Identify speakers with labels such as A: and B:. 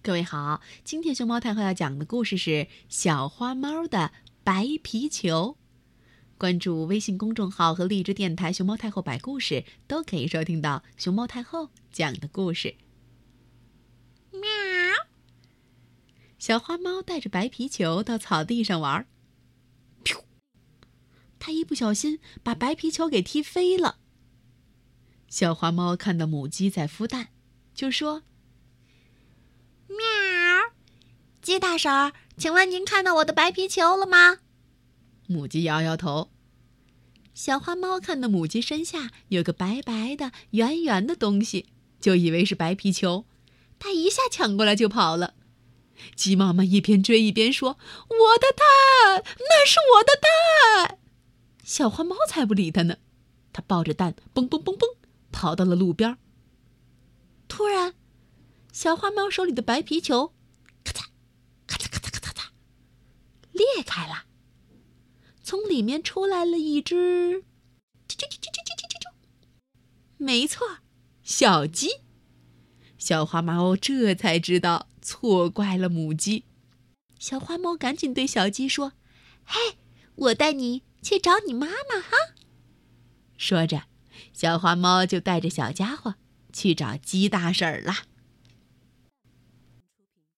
A: 各位好，今天熊猫太后要讲的故事是《小花猫的白皮球》。关注微信公众号和荔枝电台“熊猫太后摆故事”，都可以收听到熊猫太后讲的故事。
B: 喵！
A: 小花猫带着白皮球到草地上玩，噗！它一不小心把白皮球给踢飞了。小花猫看到母鸡在孵蛋，就说。
B: 喵，鸡大婶，请问您看到我的白皮球了吗？
A: 母鸡摇摇头。小花猫看到母鸡身下有个白白的、圆圆的东西，就以为是白皮球，它一下抢过来就跑了。鸡妈妈一边追一边说：“我的蛋，那是我的蛋！”小花猫才不理它呢，它抱着蛋蹦蹦蹦蹦跑到了路边。突然。小花猫手里的白皮球，从里面出来了一只，啾啾啾啾啾啾啾啾，没错，小鸡。小花猫这才知道错怪了母鸡。小花猫赶紧对小鸡说：“嘿，我带你去找你妈妈哈。”说着，小花猫就带着小家伙去找鸡大婶儿了。